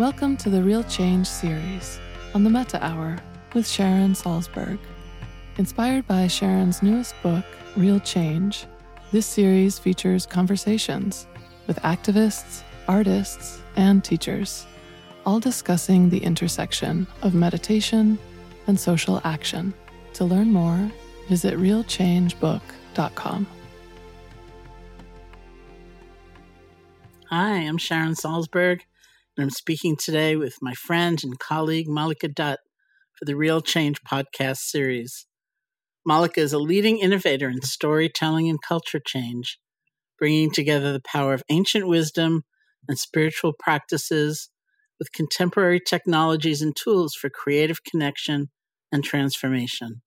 Welcome to the Real Change series on the Metta Hour with Sharon Salzberg. Inspired by Sharon's newest book, Real Change, this series features conversations with activists, artists, and teachers, all discussing the intersection of meditation and social action. To learn more, visit realchangebook.com. Hi, I'm Sharon Salzberg, and I'm speaking today with my friend and colleague Mallika Dutt for the Real Change podcast series. Mallika is a leading innovator in storytelling and culture change, bringing together the power of ancient wisdom and spiritual practices with contemporary technologies and tools for creative connection and transformation.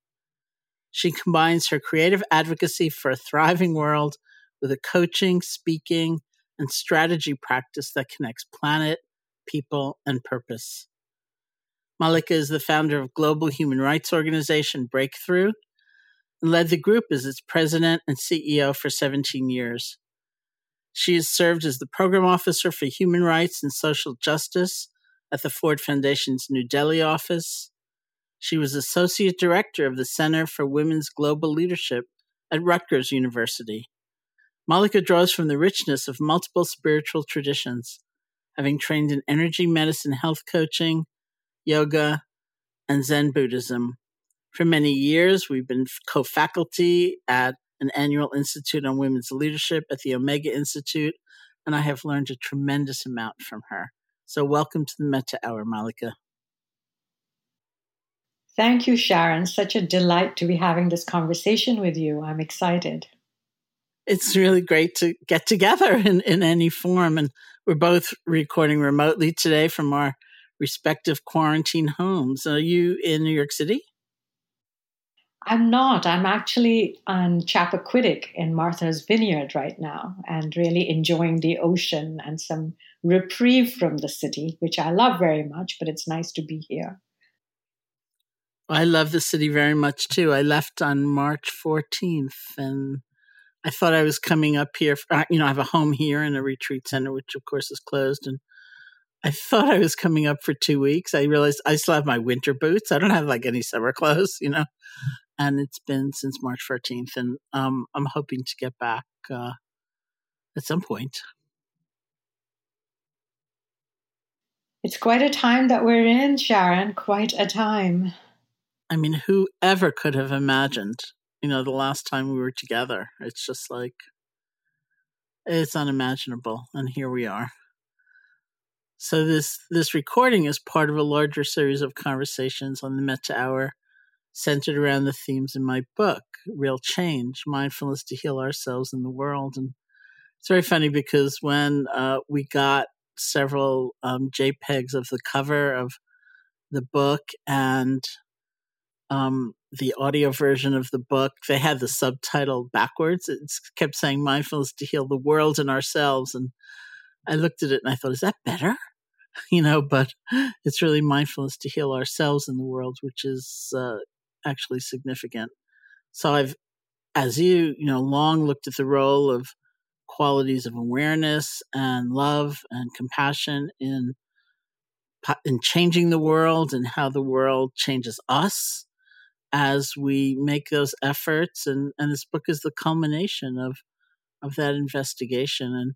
She combines her creative advocacy for a thriving world with a coaching, speaking, and strategy practice that connects planet, people, and purpose. Mallika is the founder of global human rights organization Breakthrough and led the group as its president and CEO for 17 years. She has served as the program officer for human rights and social justice at the Ford Foundation's New Delhi office. She was associate director of the Center for Women's Global Leadership at Rutgers University Mallika draws from the richness of multiple spiritual traditions, having trained in energy medicine, health coaching, yoga, and Zen Buddhism. For many years, we've been co faculty at an annual Institute on Women's Leadership at the Omega Institute, and I have learned a tremendous amount from her. So, welcome to the Metta Hour, Mallika. Thank you, Sharon. Such a delight to be having this conversation with you. I'm excited it's really great to get together in, in any form. And we're both recording remotely today from our respective quarantine homes. Are you in New York City? I'm not. I'm actually on Chappaquiddick in Martha's Vineyard right now and really enjoying the ocean and some reprieve from the city, which I love very much, but it's nice to be here. I love the city very much too. I left on March 14th and I thought I was coming up here. For, you know, I have a home here and a retreat center, which of course is closed. And I thought I was coming up for two weeks. I realized I still have my winter boots. I don't have like any summer clothes, you know. And it's been since March 14th, and um, I'm hoping to get back uh, at some point. It's quite a time that we're in, Sharon. Quite a time. I mean, whoever could have imagined you know, the last time we were together. It's just like, it's unimaginable. And here we are. So this this recording is part of a larger series of conversations on the Metta Hour centered around the themes in my book, Real Change, Mindfulness to Heal Ourselves and the World. And it's very funny because when uh, we got several um, JPEGs of the cover of the book and um, the audio version of the book, they had the subtitle backwards. It kept saying mindfulness to heal the world and ourselves. And I looked at it and I thought, is that better? You know, but it's really mindfulness to heal ourselves in the world, which is uh, actually significant. So I've, as you, you know, long looked at the role of qualities of awareness and love and compassion in in changing the world and how the world changes us as we make those efforts and and this book is the culmination of of that investigation and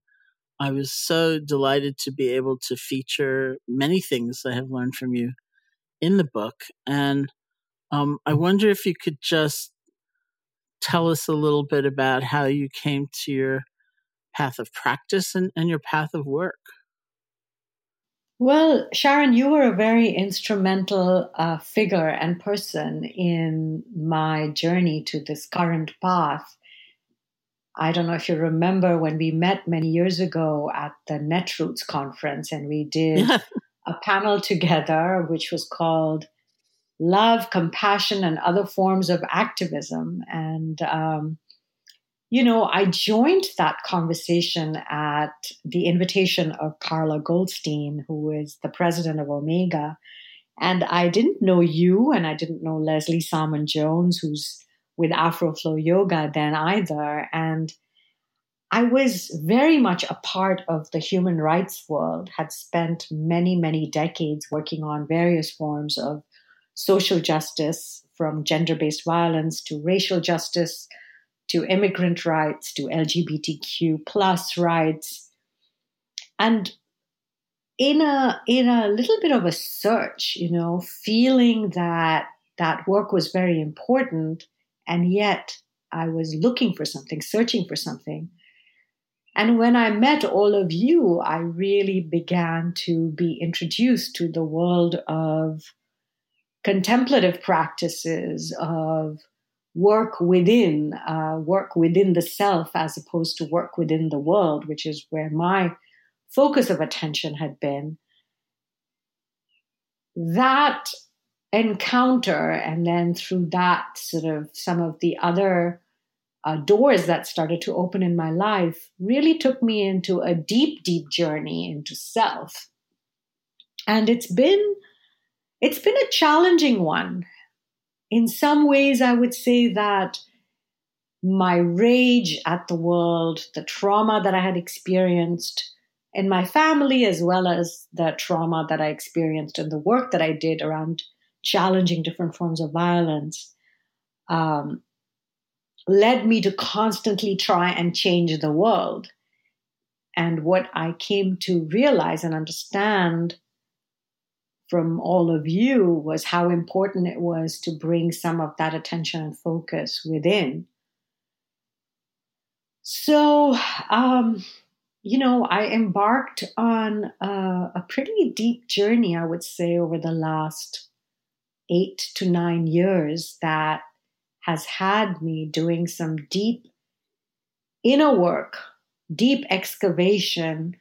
I was so delighted to be able to feature many things I have learned from you in the book and um, I wonder if you could just tell us a little bit about how you came to your path of practice and, and your path of work. Well, Sharon, you were a very instrumental uh, figure and person in my journey to this current path. I don't know if you remember when we met many years ago at the Netroots conference and we did a panel together, which was called Love, Compassion, and Other Forms of Activism. And um, you know, I joined that conversation at the invitation of Carla Goldstein, who is the president of Omega. And I didn't know you, and I didn't know Leslie Salmon Jones, who's with Afroflow Yoga then either. And I was very much a part of the human rights world, had spent many, many decades working on various forms of social justice, from gender based violence to racial justice to immigrant rights to LGBTQ plus rights. And in a in a little bit of a search, you know, feeling that that work was very important, and yet I was looking for something, searching for something. And when I met all of you, I really began to be introduced to the world of contemplative practices, of work within, uh, work within the self as opposed to work within the world, which is where my focus of attention had been. That encounter, and then through that, sort of some of the other uh, doors that started to open in my life really took me into a deep, deep journey into self. And it's been it's been a challenging one. In some ways, I would say that my rage at the world, the trauma that I had experienced in my family, as well as the trauma that I experienced in the work that I did around challenging different forms of violence, um, led me to constantly try and change the world. And what I came to realize and understand from all of you was how important it was to bring some of that attention and focus within. So, um, you know, I embarked on a, a pretty deep journey, I would say, over the last eight to nine years that has had me doing some deep inner work, deep excavation.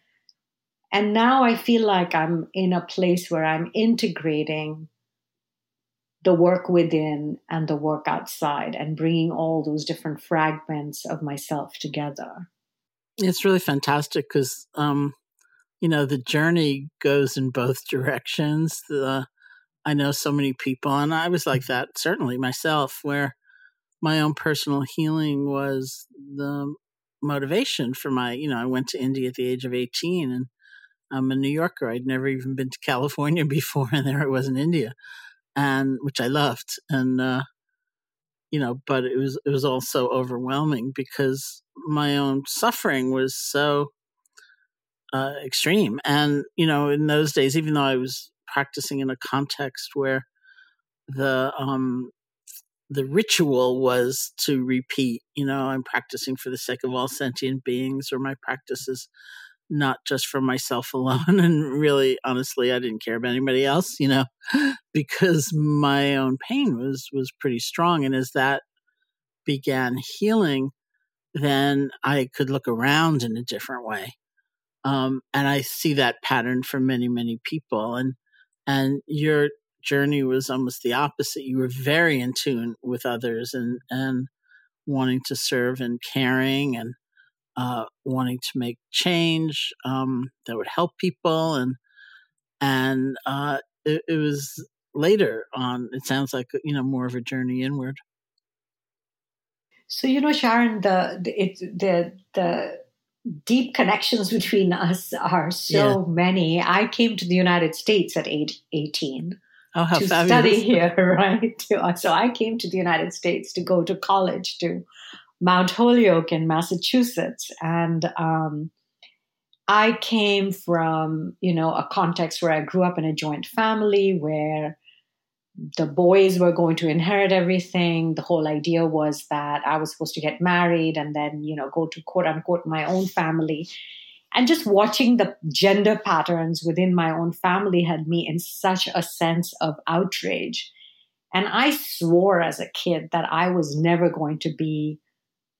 And now I feel like I'm in a place where I'm integrating the work within and the work outside and bringing all those different fragments of myself together. It's really fantastic because, um, you know, the journey goes in both directions. The, I know so many people, and I was like that certainly myself, where my own personal healing was the motivation for my, you know, I went to India at the age of 18 and I'm a New Yorker. I'd never even been to California before, and there I was in India, and which I loved. And, uh, you know, but it was, it was also overwhelming because my own suffering was so uh, extreme. And, you know, in those days, even though I was practicing in a context where the um, the ritual was to repeat, you know, I'm practicing for the sake of all sentient beings, or my practices not just for myself alone. And really, honestly, I didn't care about anybody else, you know, because my own pain was was pretty strong. And as that began healing, then I could look around in a different way. Um, and I see that pattern for many, many people. And and you're journey was almost the opposite. You were very in tune with others and and wanting to serve and caring and uh, wanting to make change um, that would help people and and uh, it, it, was later on. It sounds like you know more of a journey inward. So you know, Sharon, the the it, the, the deep connections between us are so yeah. many. I came to the United States at age 18 Oh, how to fabulous. study here, right? So I came to the United States to go to college to Mount Holyoke in Massachusetts, and um, I came from you know a context where I grew up in a joint family where the boys were going to inherit everything. The whole idea was that I was supposed to get married and then you know go to quote unquote my own family and just watching the gender patterns within my own family had me in such a sense of outrage. And I swore as a kid that I was never going to be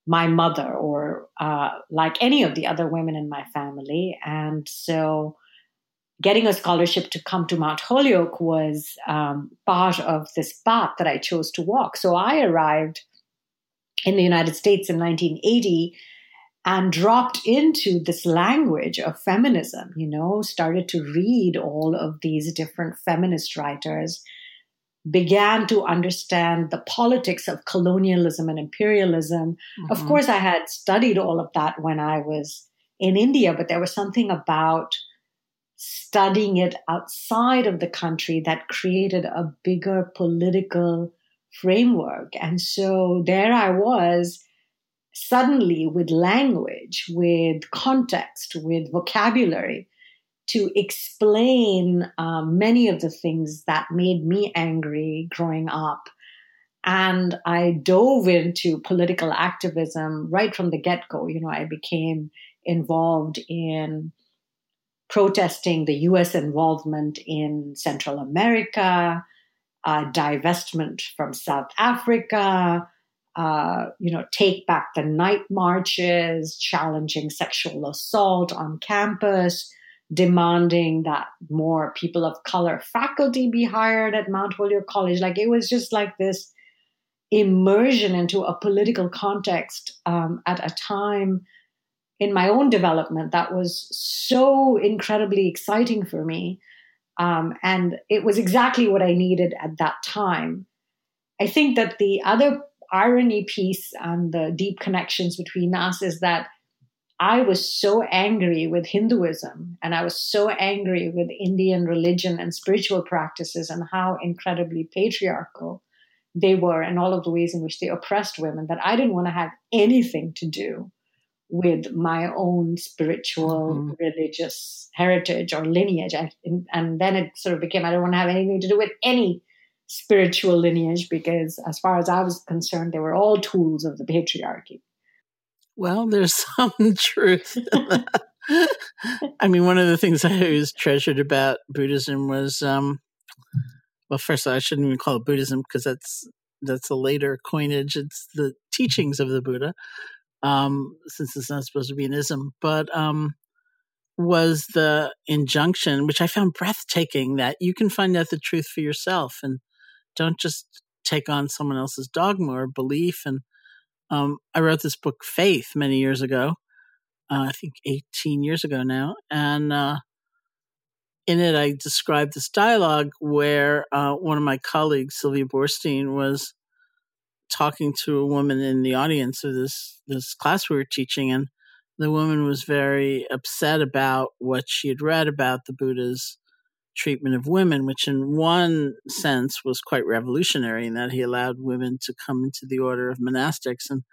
my mother or uh, like any of the other women in my family. And so getting a scholarship to come to Mount Holyoke was um, part of this path that I chose to walk. So I arrived in the United States in 1980 and dropped into this language of feminism, you know, started to read all of these different feminist writers, began to understand the politics of colonialism and imperialism. Mm-hmm. Of course, I had studied all of that when I was in India, but there was something about studying it outside of the country that created a bigger political framework. And so there I was suddenly with language, with context, with vocabulary to explain um, many of the things that made me angry growing up. And I dove into political activism right from the get go. You know, I became involved in protesting the US involvement in Central America, uh, divestment from South Africa, uh, you know, take back the night marches, challenging sexual assault on campus, demanding that more people of color faculty be hired at Mount Holyoke College. Like it was just like this immersion into a political context um, at a time in my own development that was so incredibly exciting for me. Um, and it was exactly what I needed at that time. I think that the other irony piece and the deep connections between us is that I was so angry with Hinduism and I was so angry with Indian religion and spiritual practices and how incredibly patriarchal they were and all of the ways in which they oppressed women that I didn't want to have anything to do with my own spiritual mm-hmm. religious heritage or lineage. I, and then it sort of became I don't want to have anything to do with any spiritual lineage because, as far as I was concerned, they were all tools of the patriarchy. Well, there's some truth. I mean, one of the things I always treasured about Buddhism was, um, well, first all, I shouldn't even call it Buddhism because that's that's a later coinage. It's the teachings of the Buddha, um, since it's not supposed to be an ism. But um, was the injunction, which I found breathtaking, that you can find out the truth for yourself and don't just take on someone else's dogma or belief. And um, I wrote this book, Faith, many years ago. Uh, I think 18 years ago now. And uh, in it, I described this dialogue where uh, one of my colleagues, Sylvia Boorstein, was talking to a woman in the audience of this this class we were teaching, and the woman was very upset about what she had read about the Buddha's treatment of women, which in one sense was quite revolutionary in that he allowed women to come into the order of monastics. And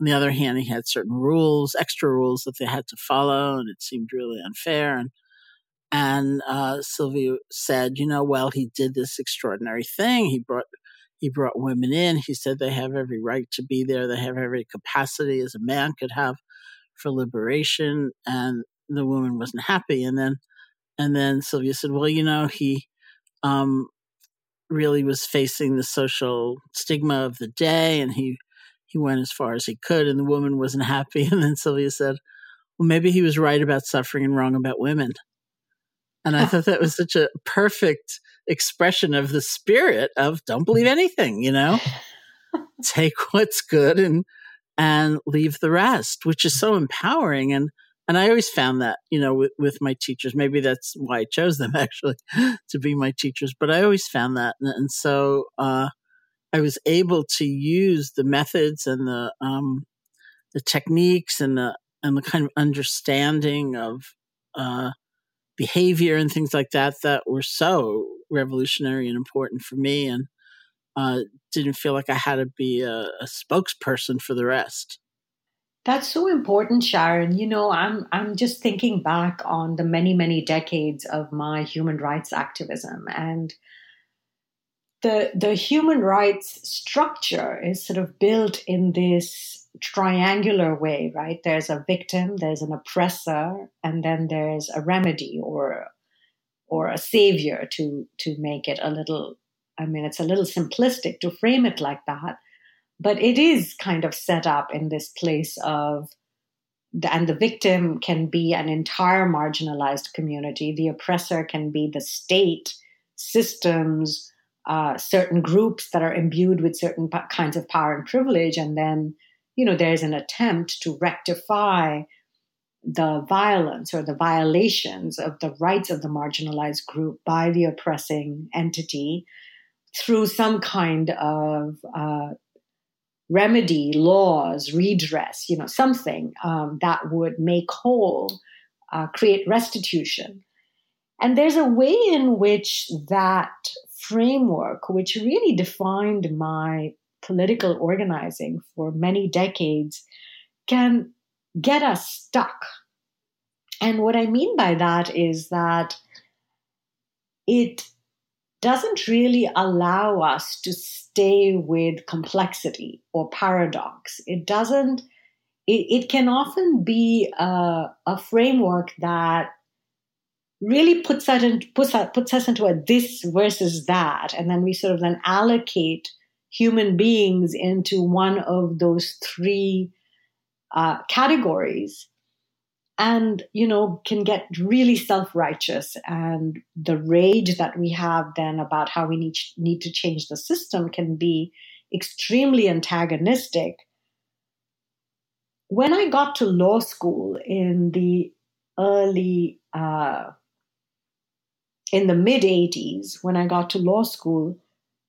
on the other hand, he had certain rules, extra rules that they had to follow, and it seemed really unfair. And and uh, Sylvia said, you know, well, he did this extraordinary thing. He brought he brought women in. He said they have every right to be there. They have every capacity as a man could have for liberation. And the woman wasn't happy. And then and then Sylvia said, well, you know, he um, really was facing the social stigma of the day and he, he went as far as he could and the woman wasn't happy. And then Sylvia said, well, maybe he was right about suffering and wrong about women. And I thought that was such a perfect expression of the spirit of don't believe anything, you know, take what's good and, and leave the rest, which is so empowering. And and I always found that, you know, with, with my teachers, maybe that's why I chose them actually to be my teachers, but I always found that. And, and so, uh, I was able to use the methods and the, um, the techniques and the, and the kind of understanding of, uh, behavior and things like that that were so revolutionary and important for me and, uh, didn't feel like I had to be a, a spokesperson for the rest. That's so important, Sharon. You know, I'm I'm just thinking back on the many many decades of my human rights activism and the the human rights structure is sort of built in this triangular way, right? There's a victim, there's an oppressor, and then there's a remedy or or a savior to to make it a little I mean it's a little simplistic to frame it like that but it is kind of set up in this place of and the victim can be an entire marginalized community. The oppressor can be the state systems uh, certain groups that are imbued with certain p- kinds of power and privilege. And then you know there's an attempt to rectify the violence or the violations of the rights of the marginalized group by the oppressing entity through some kind of uh, remedy, laws, redress, you know, something um, that would make whole, uh, create restitution. And there's a way in which that framework, which really defined my political organizing for many decades, can get us stuck. And what I mean by that is that it doesn't really allow us to stay with complexity or paradox. It doesn't, it, it can often be a, a framework that really puts, that in, puts, that, puts us into a this versus that. And then we sort of then allocate human beings into one of those three uh, categories and you know can get really self-righteous. And the rage that we have then about how we need, need to change the system can be extremely antagonistic. When i got to law school in the early uh, in the mid 80s when i got to law school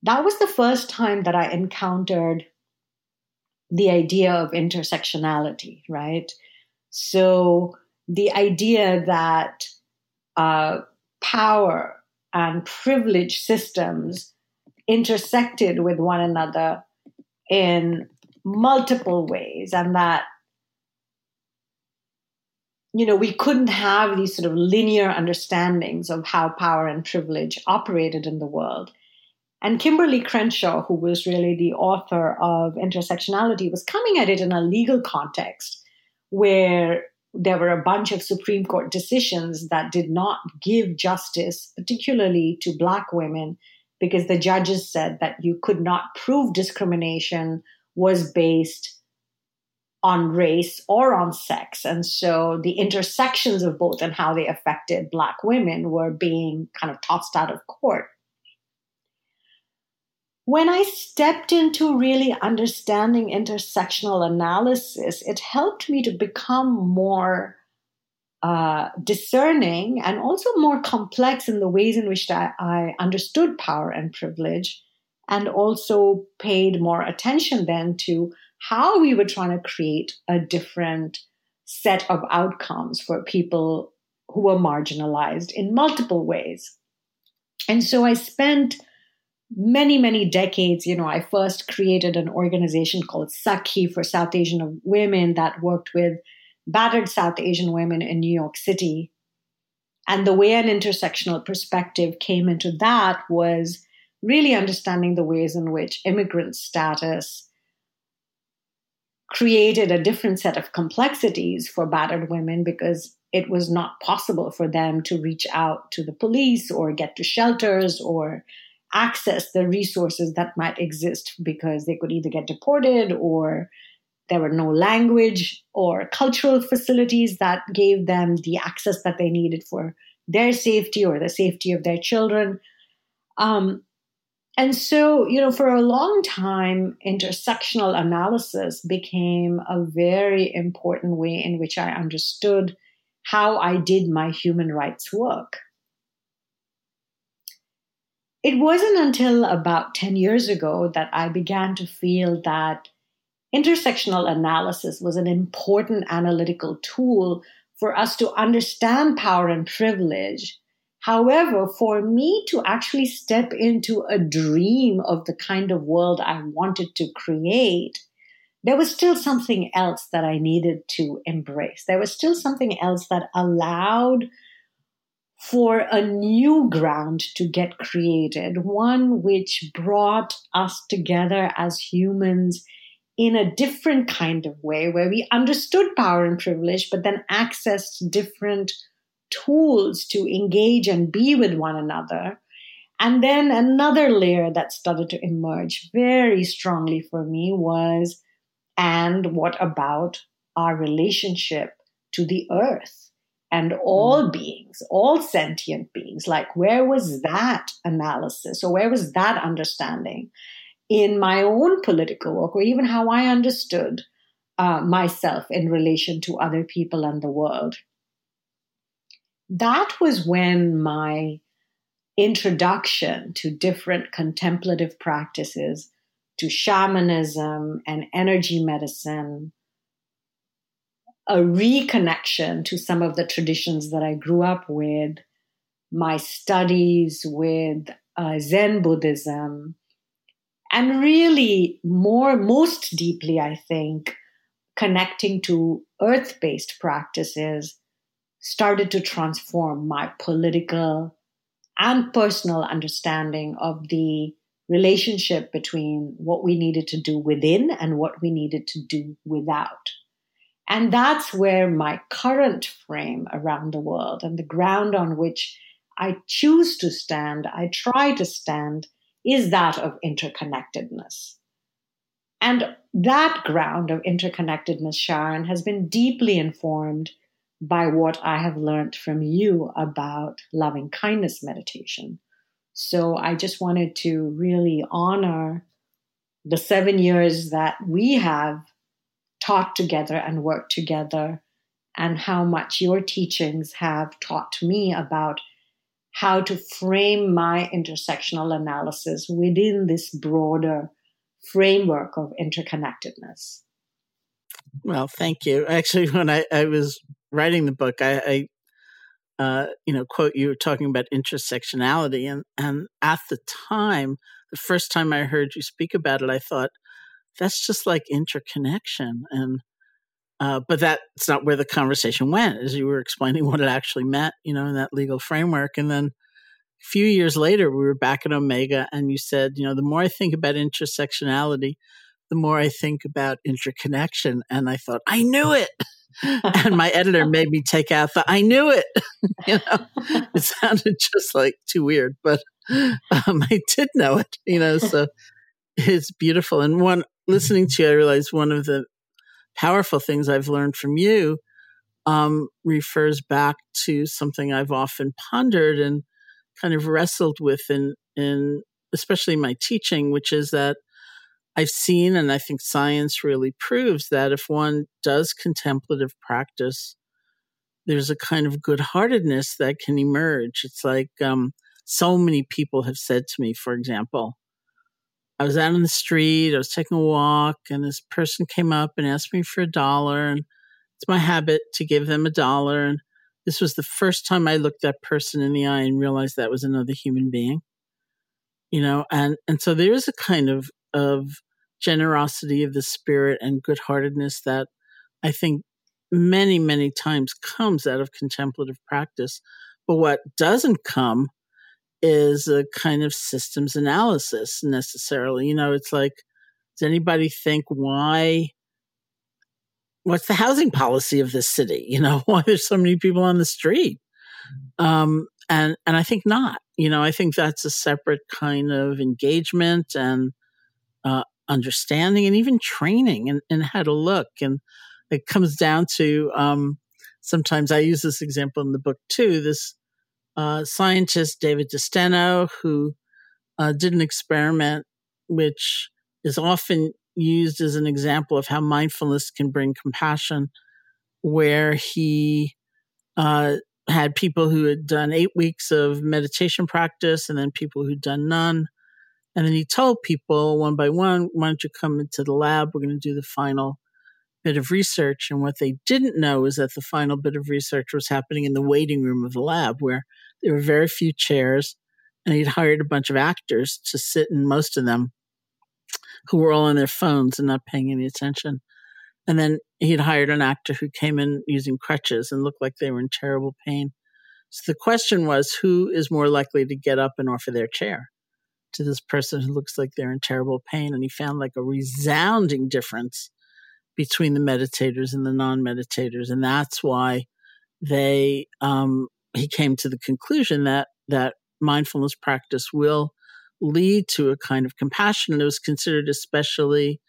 that was the first time that i encountered the idea of intersectionality right so the idea that uh, power and privilege systems intersected with one another in multiple ways, and that you know we couldn't have these sort of linear understandings of how power and privilege operated in the world. And Kimberlé Crenshaw, who was really the author of Intersectionality, was coming at it in a legal context where there were a bunch of Supreme Court decisions that did not give justice, particularly to Black women, because the judges said that you could not prove discrimination was based on race or on sex. And so the intersections of both and how they affected Black women were being kind of tossed out of court when I stepped into really understanding intersectional analysis, it helped me to become more uh, discerning and also more complex in the ways in which I, I understood power and privilege, and also paid more attention then to how we were trying to create a different set of outcomes for people who were marginalized in multiple ways. And so I spent many, many decades, you know, I first created an organization called Sakhi for South Asian women that worked with battered South Asian women in New York City. And the way an intersectional perspective came into that was really understanding the ways in which immigrant status created a different set of complexities for battered women because it was not possible for them to reach out to the police or get to shelters or access the resources that might exist because they could either get deported or there were no language or cultural facilities that gave them the access that they needed for their safety or the safety of their children. Um, and so, you know, for a long time, intersectional analysis became a very important way in which I understood how I did my human rights work. It wasn't until about 10 years ago that I began to feel that intersectional analysis was an important analytical tool for us to understand power and privilege. However, for me to actually step into a dream of the kind of world I wanted to create, there was still something else that I needed to embrace. There was still something else that allowed for a new ground to get created, one which brought us together as humans in a different kind of way, where we understood power and privilege, but then accessed different tools to engage and be with one another. And then another layer that started to emerge very strongly for me was, and what about our relationship to the earth? And all mm. beings, all sentient beings. Like, where was that analysis or where was that understanding in my own political work or even how I understood uh, myself in relation to other people and the world? That was when my introduction to different contemplative practices, to shamanism and energy medicine, a reconnection to some of the traditions that I grew up with, my studies with uh, Zen Buddhism, and really more, most deeply, I think, connecting to earth based practices started to transform my political and personal understanding of the relationship between what we needed to do within and what we needed to do without. And that's where my current frame around the world and the ground on which I choose to stand, I try to stand, is that of interconnectedness. And that ground of interconnectedness, Sharon, has been deeply informed by what I have learned from you about loving kindness meditation. So I just wanted to really honor the seven years that we have taught together and worked together, and how much your teachings have taught me about how to frame my intersectional analysis within this broader framework of interconnectedness. Well, thank you. Actually, when I, I was writing the book, I, I uh, you know, quote you were talking about intersectionality, and and at the time, the first time I heard you speak about it, I thought that's just like interconnection, and uh, but that's not where the conversation went, as you were explaining what it actually meant, you know, in that legal framework, and then. A few years later, we were back at Omega, and you said, you know, the more I think about intersectionality, the more I think about interconnection. And I thought, I knew it. and my editor made me take out the I knew it. you know, it sounded just like too weird, but um, I did know it, you know, so it's beautiful. And one listening to you, I realized one of the powerful things I've learned from you um, refers back to something I've often pondered and kind of wrestled with in, in especially my teaching, which is that I've seen, and I think science really proves that if one does contemplative practice, there's a kind of good heartedness that can emerge. It's like um, so many people have said to me, for example, I was out on the street, I was taking a walk, and this person came up and asked me for a dollar. And it's my habit to give them a dollar. And this was the first time I looked that person in the eye and realized that was another human being. You know, and and so there is a kind of of generosity of the spirit and good heartedness that I think many, many times comes out of contemplative practice. But what doesn't come is a kind of systems analysis necessarily. You know, it's like, does anybody think why? What's the housing policy of this city? You know, why there's so many people on the street? Um, and and I think not. You know, I think that's a separate kind of engagement and uh, understanding and even training and, and how to look. And it comes down to um, sometimes I use this example in the book too. This uh, scientist, David DeSteno, who uh, did an experiment which is often used as an example of how mindfulness can bring compassion, where he uh, had people who had done eight weeks of meditation practice and then people who'd done none. And then he told people one by one, why don't you come into the lab? We're going to do the final bit of research. And what they didn't know is that the final bit of research was happening in the waiting room of the lab where there were very few chairs. And he'd hired a bunch of actors to sit in most of them who were all on their phones and not paying any attention. And then he'd hired an actor who came in using crutches and looked like they were in terrible pain. So the question was who is more likely to get up and offer their chair? to this person who looks like they're in terrible pain. And he found like a resounding difference between the meditators and the non meditators. And that's why they, um, he came to the conclusion that, that mindfulness practice will lead to a kind of compassion. And it was considered especially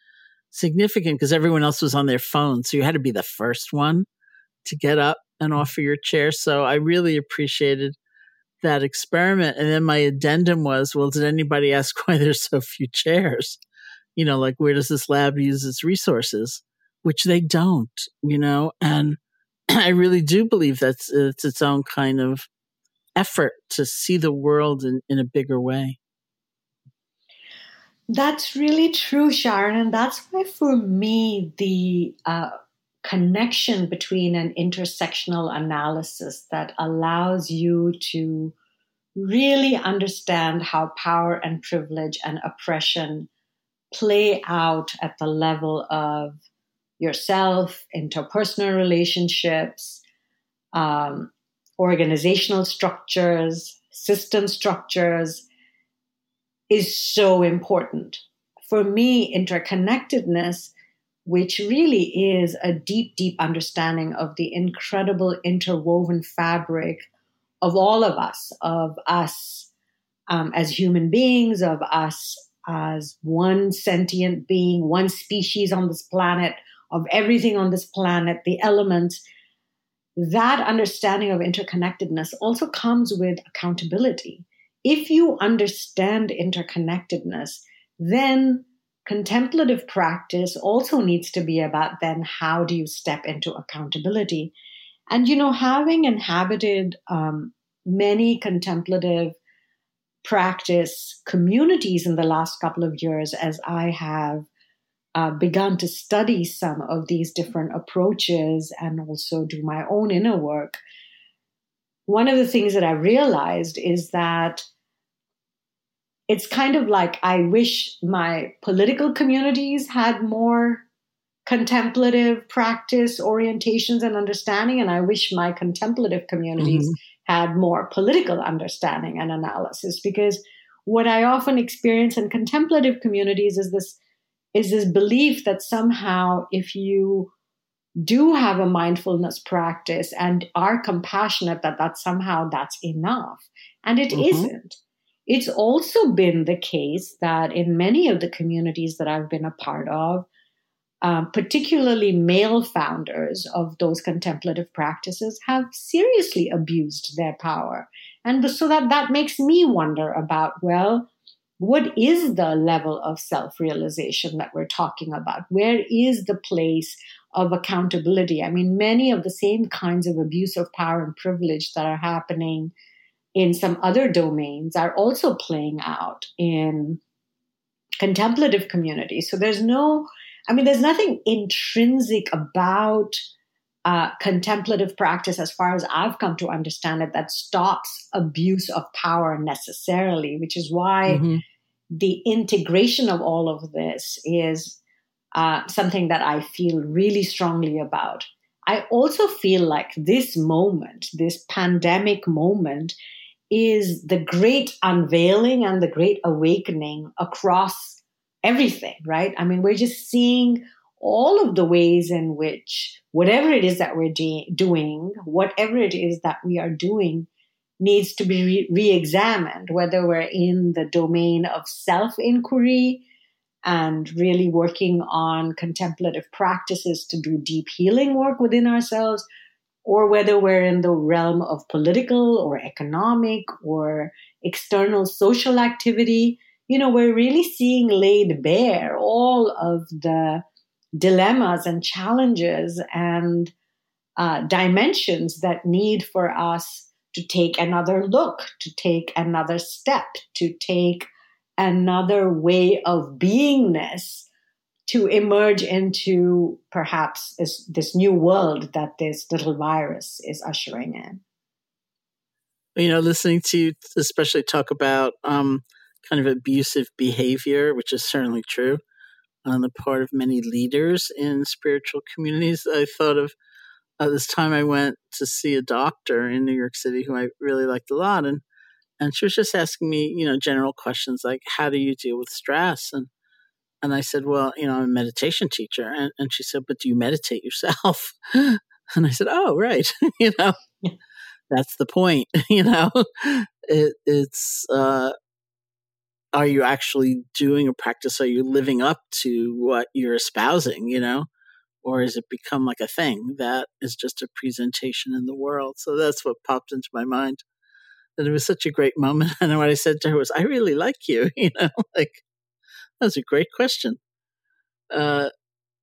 significant because everyone else was on their phone. So you had to be the first one to get up and offer your chair. So I really appreciated that experiment. And then my addendum was, well, did anybody ask why there's so few chairs? You know, like where does this lab use its resources? Which they don't, you know, and I really do believe that's it's its own kind of effort to see the world in, in a bigger way. That's really true, Sharon. And that's why, for me, the uh, connection between an intersectional analysis that allows you to really understand how power and privilege and oppression play out at the level of yourself, interpersonal relationships, um, organizational structures, system structures is so important. For me, interconnectedness, which really is a deep, deep understanding of the incredible interwoven fabric of all of us, of us um, as human beings, of us as one sentient being, one species on this planet, of everything on this planet, the elements. That understanding of interconnectedness also comes with accountability. If you understand interconnectedness, then contemplative practice also needs to be about then how do you step into accountability? And, you know, having inhabited um, many contemplative practice communities in the last couple of years, as I have uh, begun to study some of these different approaches and also do my own inner work, one of the things that I realized is that it's kind of like I wish my political communities had more contemplative practice orientations and understanding, and I wish my contemplative communities mm-hmm. had more political understanding and analysis because what I often experience in contemplative communities is this is this belief that somehow if you do have a mindfulness practice and are compassionate that that somehow that's enough. And it mm-hmm. not it's also been the case that in many of the communities that i've been a part of um, particularly male founders of those contemplative practices have seriously abused their power. And so that that makes me wonder about well what is the level of self realization that we're talking about? Where is the place of accountability? I mean, many of the same kinds of abuse of power and privilege that are happening in some other domains are also playing out in contemplative communities. So there's no, I mean, there's nothing intrinsic about uh, contemplative practice, as far as I've come to understand it, that stops abuse of power necessarily, which is why mm-hmm. the integration of all of this is uh, something that I feel really strongly about. I also feel like this moment, this pandemic moment, is the great unveiling and the great awakening across everything, right? I mean, we're just seeing all of the ways in which whatever it is that we're de- doing, whatever it is that we are doing, needs to be re examined, whether we're in the domain of self inquiry and really working on contemplative practices to do deep healing work within ourselves, or whether we're in the realm of political or economic or external social activity. You know, we're really seeing laid bare all of the dilemmas and challenges and uh, dimensions that need for us to take another look, to take another step, to take another way of beingness to emerge into perhaps this, this new world that this little virus is ushering in. You know, listening to you especially talk about um, kind of abusive behavior, which is certainly true, on the part of many leaders in spiritual communities. I thought of uh, this time I went to see a doctor in New York City who I really liked a lot, and and she was just asking me, you know, general questions like, "How do you deal with stress?" and and I said, "Well, you know, I'm a meditation teacher," and and she said, "But do you meditate yourself?" and I said, "Oh, right, you know." That's the point, you know. It, it's uh, are you actually doing a practice? Are you living up to what you're espousing, you know? Or has it become like a thing that is just a presentation in the world? So that's what popped into my mind. And it was such a great moment. And what I said to her was, I really like you, you know, like that's a great question. Uh,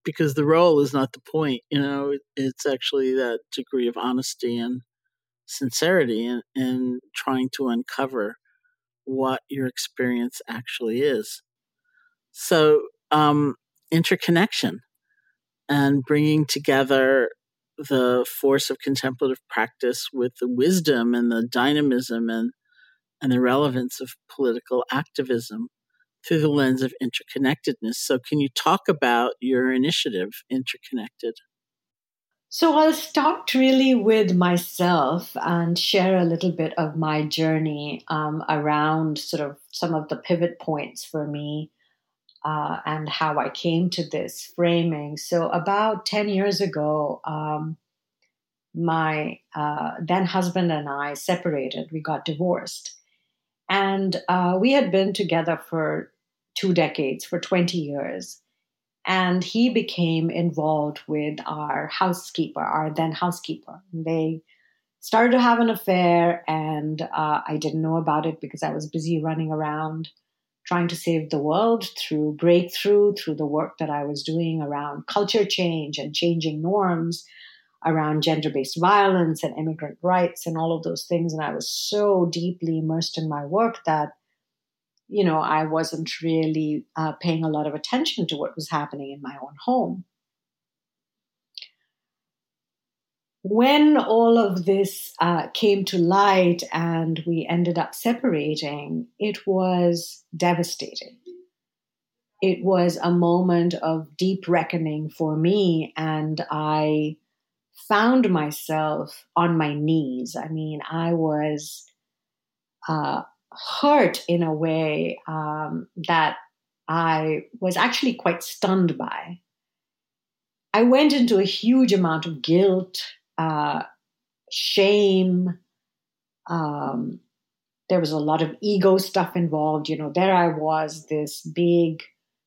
because the role is not the point, you know, it's actually that degree of honesty and sincerity and, in trying to uncover what your experience actually is. So, um, interconnection and bringing together the force of contemplative practice with the wisdom and the dynamism and, and the relevance of political activism through the lens of interconnectedness. So, can you talk about your initiative, Interconnected? So, I'll start really with myself and share a little bit of my journey um, around sort of some of the pivot points for me uh, and how I came to this framing. So, about 10 years ago, um, my uh, then husband and I separated. We got divorced. And uh, we had been together for two decades, for 20 years. And he became involved with our housekeeper, our then housekeeper. They started to have an affair, and uh, I didn't know about it because I was busy running around trying to save the world through breakthrough, through the work that I was doing around culture change and changing norms, around gender based violence and immigrant rights and all of those things. And I was so deeply immersed in my work that you know, I wasn't really uh, paying a lot of attention to what was happening in my own home. When all of this uh, came to light and we ended up separating, it was devastating. It was a moment of deep reckoning for me, and I found myself on my knees. I mean, I was uh, hurt in a way um, that I was actually quite stunned by. I went into a huge amount of guilt, uh, shame. Um, there was a lot of ego stuff involved. You know, there I was, this big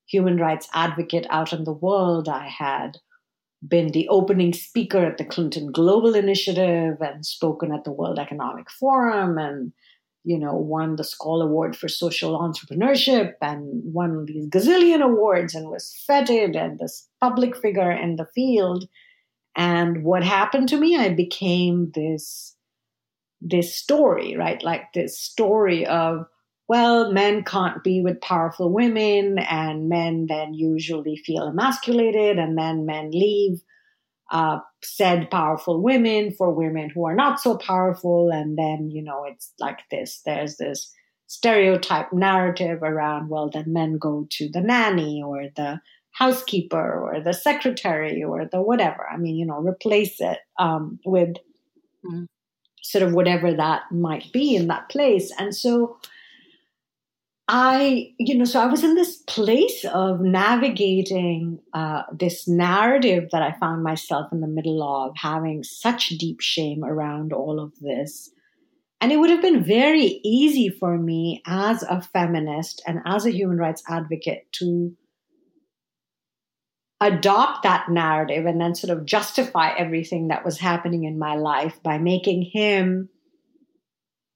human rights advocate out in the world. I had been the opening speaker at the Clinton Global Initiative and spoken at the World Economic Forum and you know, won the Skoll Award for Social Entrepreneurship and won these gazillion awards and was feted and this public figure in the field. And what happened to me? I became this this story, right? Like this story of, well, men can't be with powerful women, and men then usually feel emasculated, and then men leave uh, said powerful women for women who are not so powerful. And then, you know, it's like this there's this stereotype narrative around, well, then men go to the nanny or the housekeeper or the secretary or the whatever. I mean, you know, replace it um, with mm-hmm. sort of whatever that might be in that place. And so, I, you know, so I was in this place of navigating uh, this narrative that I found myself in the middle of, having such deep shame around all of this. And it would have been very easy for me as a feminist and as a human rights advocate to adopt that narrative and then sort of justify everything that was happening in my life by making him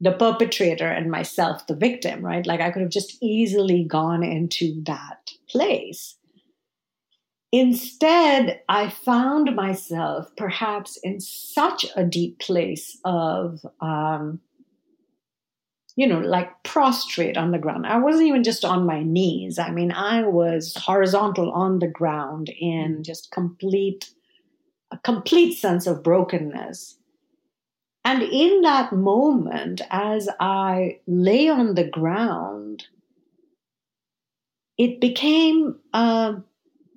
the perpetrator and myself the victim, right? Like I could have just easily gone into that place. Instead, I found myself perhaps in such a deep place of, um, you know, like prostrate on the ground. I wasn't even just on my knees. I mean, I was horizontal on the ground in mm. just complete, a complete sense of brokenness and in that moment, as I lay on the ground, it became a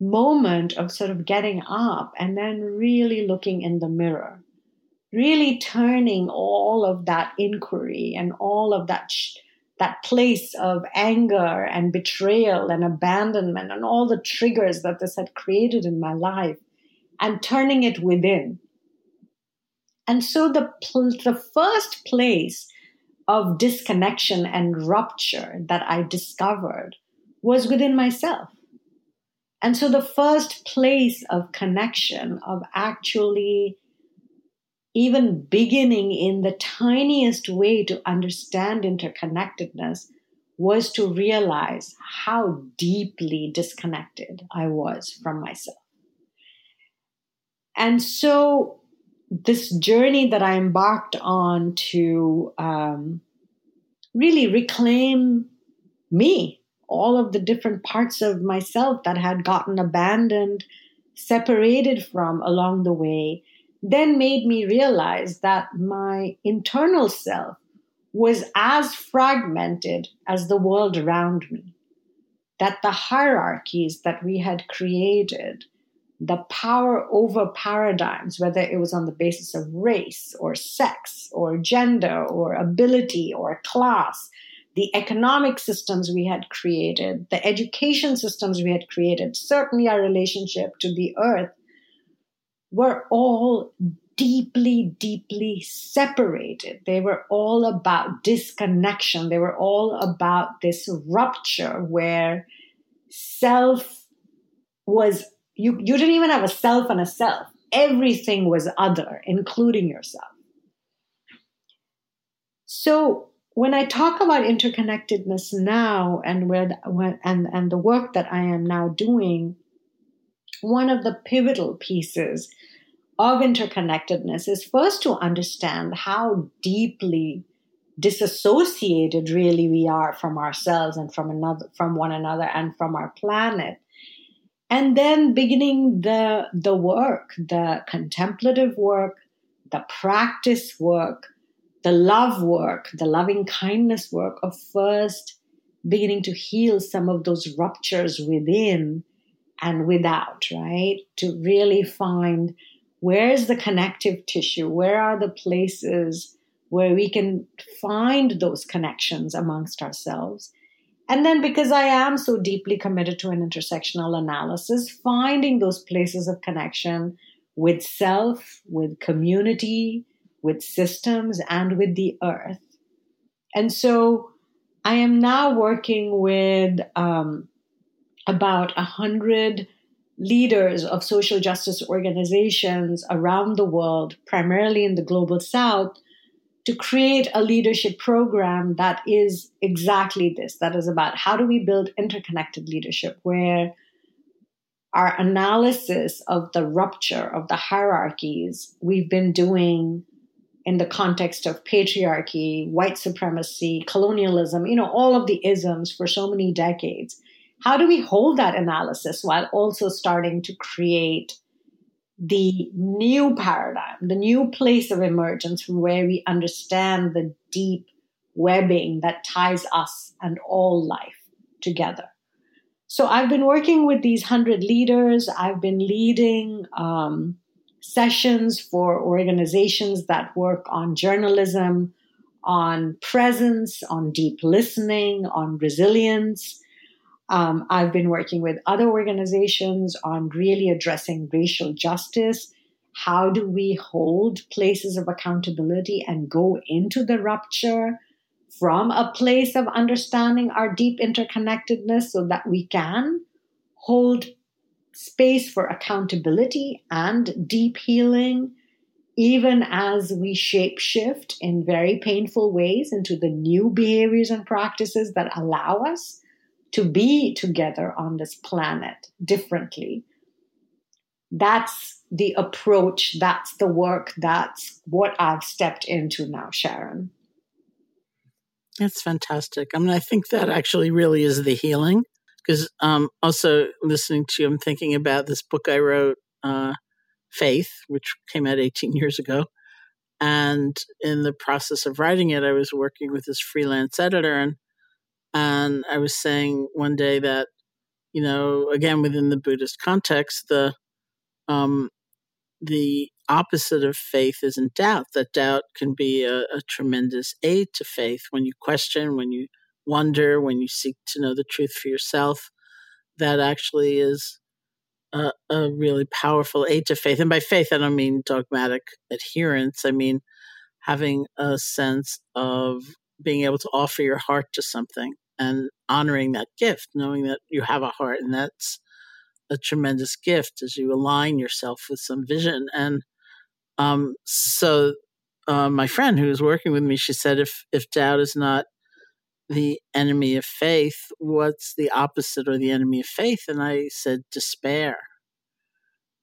moment of sort of getting up and then really looking in the mirror, really turning all of that inquiry and all of that. Sh- that place of anger and betrayal and abandonment and all the triggers that this had created in my life and turning it within and so the, the first place of disconnection and rupture that I discovered was within myself. And so the first place of connection, of actually even beginning in the tiniest way to understand interconnectedness, was to realize how deeply disconnected I was from myself. And so this journey that I embarked on to um, really reclaim me, all of the different parts of myself that had gotten abandoned, separated from along the way, then made me realize that my internal self was as fragmented as the world around me. That the hierarchies that we had created the power over paradigms, whether it was on the basis of race or sex or gender or ability or class, the economic systems we had created, the education systems we had created, certainly our relationship to the earth, were all deeply, deeply separated. They were all about disconnection. They were all about this rupture where self was you, you didn't even have a self and a self. Everything was other, including yourself. So when I talk about interconnectedness now and where and, and the work that I am now doing, one of the pivotal pieces of interconnectedness is first to understand how deeply disassociated really we are from ourselves and from another from one another and from our planet and then beginning the the work the contemplative work the practice work the love work the loving kindness work of first beginning to heal some of those ruptures within and without right? To really find where's the connective tissue? Where are the places where we can find those connections amongst ourselves and then, because I am so deeply committed to an intersectional analysis, finding those places of connection with self, with community, with systems, and with the earth. And so, I am now working with um, about a hundred leaders of social justice organizations around the world, primarily in the global south, to create a leadership program that is exactly this that is about how do we build interconnected leadership where our analysis of the rupture of the hierarchies we've been doing in the context of patriarchy, white supremacy, colonialism, you know, all of the isms for so many decades. How do we hold that analysis while also starting to create the new paradigm, the new place of emergence from where we understand the deep webbing that ties us and all life together. So I've been working with these 100 leaders. I've been leading um, sessions for organizations that work on journalism, on presence, on deep listening, on resilience. Um, I've been working with other organizations on really addressing racial justice. How do we hold places of accountability and go into the rupture from a place of understanding our deep interconnectedness so that we can hold space for accountability and deep healing, even as we shape shift in very painful ways into the new behaviors and practices that allow us to be together on this planet differently. That's the approach, that's the work, that's what I've stepped into now, Sharon. That's fantastic. I mean, I think that actually really is the healing. Because um, also listening to you, I'm thinking about this book I wrote, uh, Faith, which came out 18 years ago. And in the process of writing it, I was working with this freelance editor, and and I was saying one day that, you know, again within the Buddhist context, the um, the opposite of faith isn't doubt. That doubt can be a, a tremendous aid to faith when you question, when you wonder, when you seek to know the truth for yourself. That actually is a, a, really powerful aid to faith. And by faith, I don't mean dogmatic adherence. I mean having a sense of being able to offer your heart to something and honoring that gift, knowing that you have a heart, and that's a tremendous gift as you align yourself with some vision. And um, so, uh, my friend who was working with me, she said, if if doubt is not the enemy of faith, what's the opposite or the enemy of faith? And I said, despair.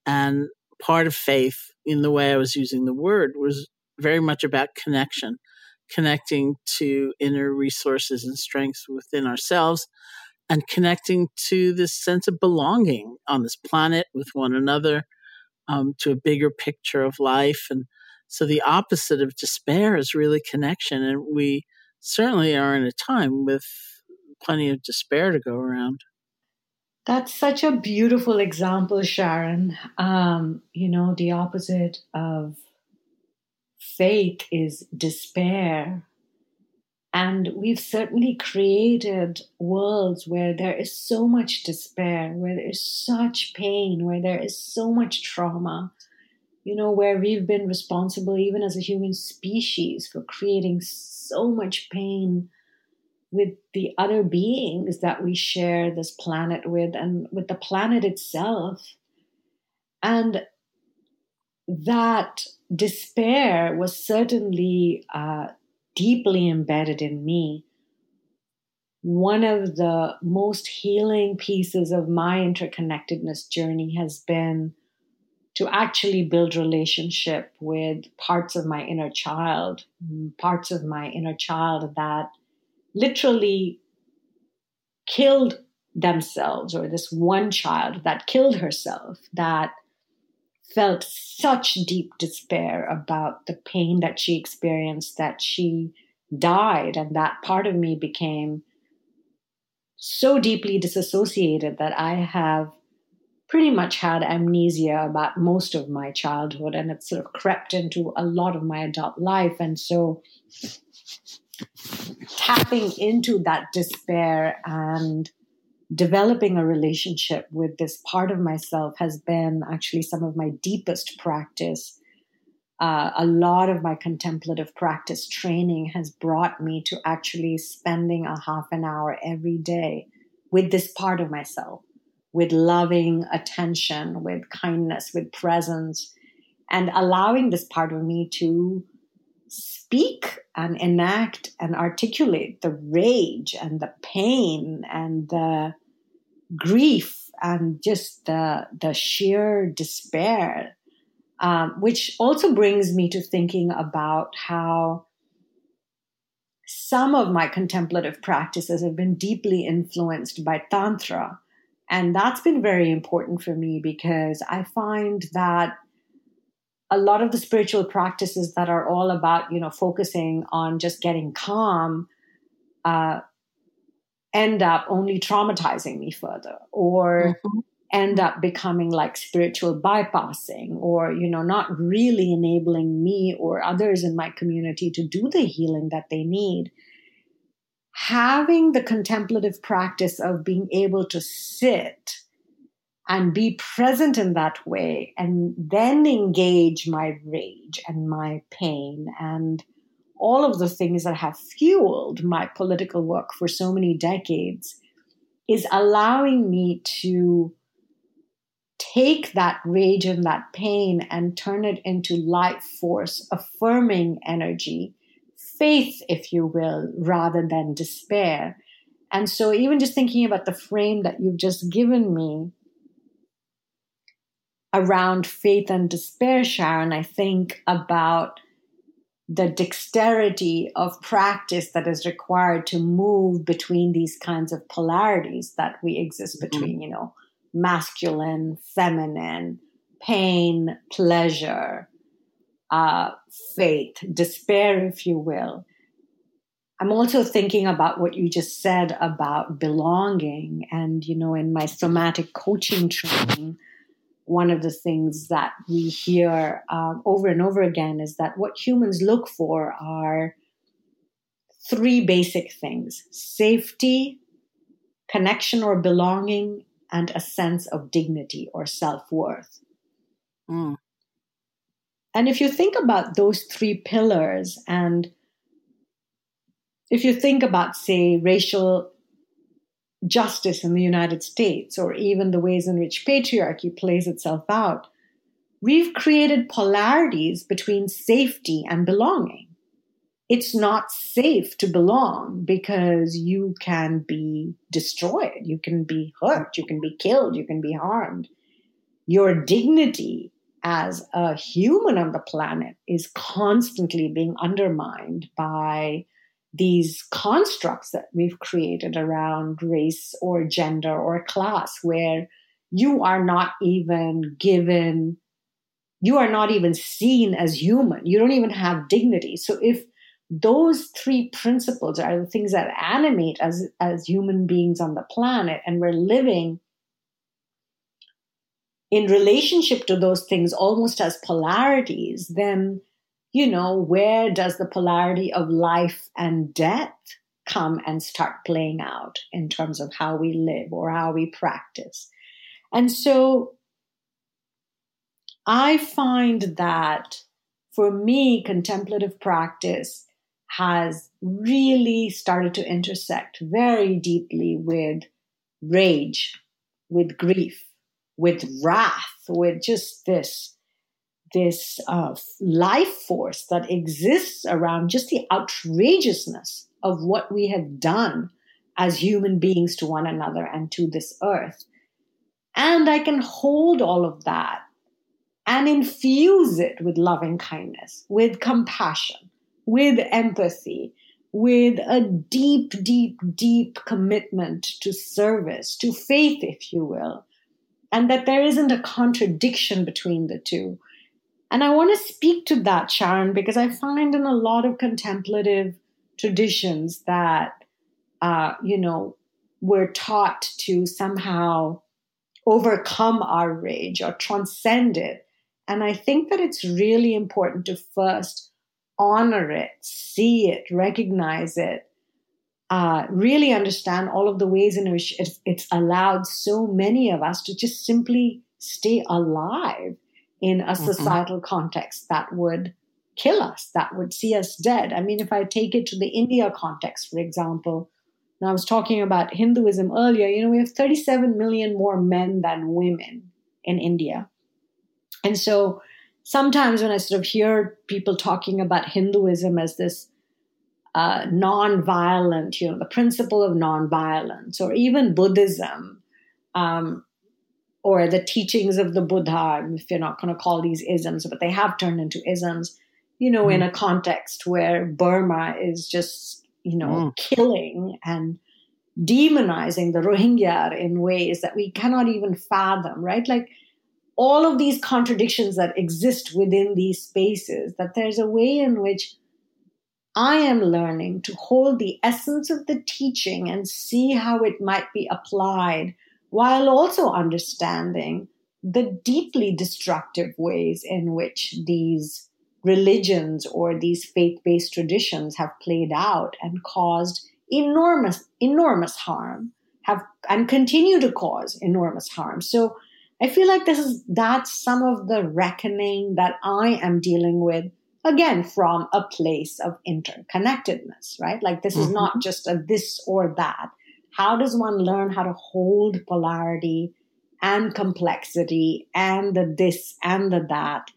And part of faith in the way I was using the word was very much about connection, connecting to inner resources and strengths within ourselves and connecting to this sense of belonging on this planet with one another, um, to a bigger picture of life. And so the opposite of despair is really connection. And we certainly are in a time with plenty of despair to go around. That's such a beautiful example, Sharon. Um, you know, the opposite of faith is despair. And we've certainly created worlds where there is so much despair, where there is such pain, where there is so much trauma, you know, where we've been responsible, even as a human species, for creating so much pain with the other beings that we share this planet with and with the planet itself. And that despair was certainly uh, deeply embedded in me. One of the most healing pieces of my interconnectedness journey has been to actually build relationship with parts of my inner child, parts of my inner child that literally killed themselves, or this one child that killed herself, that felt such deep despair about the pain that she experienced that she died. And that part of me became so deeply disassociated that I have pretty much had amnesia about most of my childhood and it sort of crept into a lot of my adult life. And so tapping into that despair and developing a relationship with this part of myself has been actually some of my deepest practice. Uh, a lot of my contemplative practice training has brought me to actually spending a half an hour every day with this part of myself, with loving attention, with kindness, with presence, and allowing this part of me to speak and enact and articulate the rage and the pain and the grief and just the the sheer despair, um, which also brings me to thinking about how some of my contemplative practices have been deeply influenced by tantra, and that's been very important for me because I find that a lot of the spiritual practices that are all about you know focusing on just getting calm uh, end up only traumatizing me further or mm-hmm. end up becoming like spiritual bypassing or you know not really enabling me or others in my community to do the healing that they need having the contemplative practice of being able to sit and be present in that way and then engage my rage and my pain and all of the things that have fueled my political work for so many decades is allowing me to take that rage and that pain and turn it into life force, affirming energy, faith, if you will, rather than despair. And so, even just thinking about the frame that you've just given me, around faith and despair, Sharon, I think about the dexterity of practice that is required to move between these kinds of polarities that we exist mm-hmm. between, you know, masculine, feminine, pain, pleasure, uh, faith, despair, if you will. I'm also thinking about what you just said about belonging. And, you know, in my somatic coaching training, one of the things that we hear um, over and over again is that what humans look for are three basic things safety, connection or belonging, and a sense of dignity or self worth. Mm. And if you think about those three pillars, and if you think about, say, racial justice in the United States or even the ways in which patriarchy plays itself out, we've created polarities between safety and belonging. It's not safe to belong because you can be destroyed, you can be hurt, you can be killed, you can be harmed. Your dignity as a human on the planet is constantly being undermined by these constructs that we've created around race or gender or class, where you are not even given, you are not even seen as human. You don't even have dignity. So if those three principles are the things that animate as as human beings on the planet and we're living in relationship to those things almost as polarities then you know where does the polarity of life and death come and start playing out in terms of how we live or how we practice? And so i find that for me contemplative practice has really started to intersect very deeply with rage, with grief, with wrath, with just this this uh, life force that exists around just the outrageousness of what we have done as human beings to one another and to this earth. And I can hold all of that and infuse it with loving kindness, with compassion, with empathy, with a deep, deep, deep commitment to service, to faith, if you will, and that there isn't a contradiction between the two. And I want to speak to that, Sharon, because I find in a lot of contemplative traditions that, uh, you know, we're taught to somehow overcome our rage or transcend it. And I think that it's really important to first honor it, see it, recognize it, uh, really understand all of the ways in which it's, it's allowed so many of us to just simply stay alive in a mm-hmm. societal mm-hmm. context that would kill us, that would see us dead. I mean, if I take it to the India context, for example, and I was talking about Hinduism earlier, you know, we have 37 million more men than women in India. And so sometimes when I sort of hear people talking about Hinduism as this uh, non-violent, you know, the principle of non-violence, or even Buddhism, um, or the teachings of the Buddha, if you're not going to call these isms, but they have turned into isms, you know, mm. in a context where Burma is just, you know, mm. killing and demonizing the Rohingya in ways that we cannot even fathom, right? Like all of these contradictions that exist within these spaces, that there's a way in which I am learning to hold the essence of the teaching and see how it might be applied while also understanding the deeply destructive ways in which these religions or these faith based traditions have played out and caused enormous, enormous harm, have and continue to cause enormous harm. So I feel like this is that's some of the reckoning that I am dealing with again from a place of interconnectedness, right? Like this mm-hmm. is not just a this or that. How does one learn how to hold polarity and complexity and the this and the that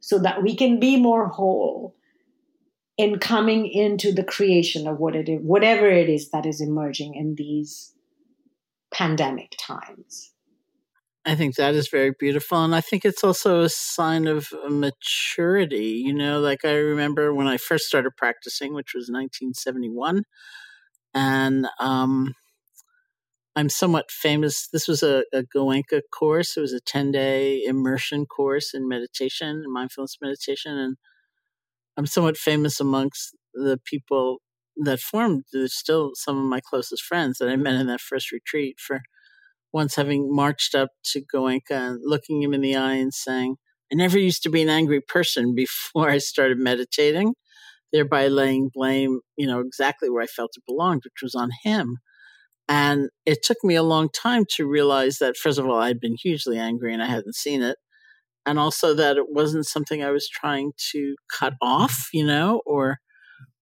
so that we can be more whole in coming into the creation of what it is, whatever it is that is emerging in these pandemic times. I think that is very beautiful. And I think it's also a sign of maturity. You know, like I remember when I first started practicing, which was 1971, and um, I'm somewhat famous. This was a, a Goenka course, it was a 10 day immersion course in meditation, mindfulness meditation. And I'm somewhat famous amongst the people that formed, there's still some of my closest friends that I met in that first retreat for once having marched up to Goenka and looking him in the eye and saying, I never used to be an angry person before I started meditating, thereby laying blame, you know, exactly where I felt it belonged, which was on him. And it took me a long time to realize that, first of all, I'd been hugely angry and I hadn't seen it. And also that it wasn't something I was trying to cut off, you know, or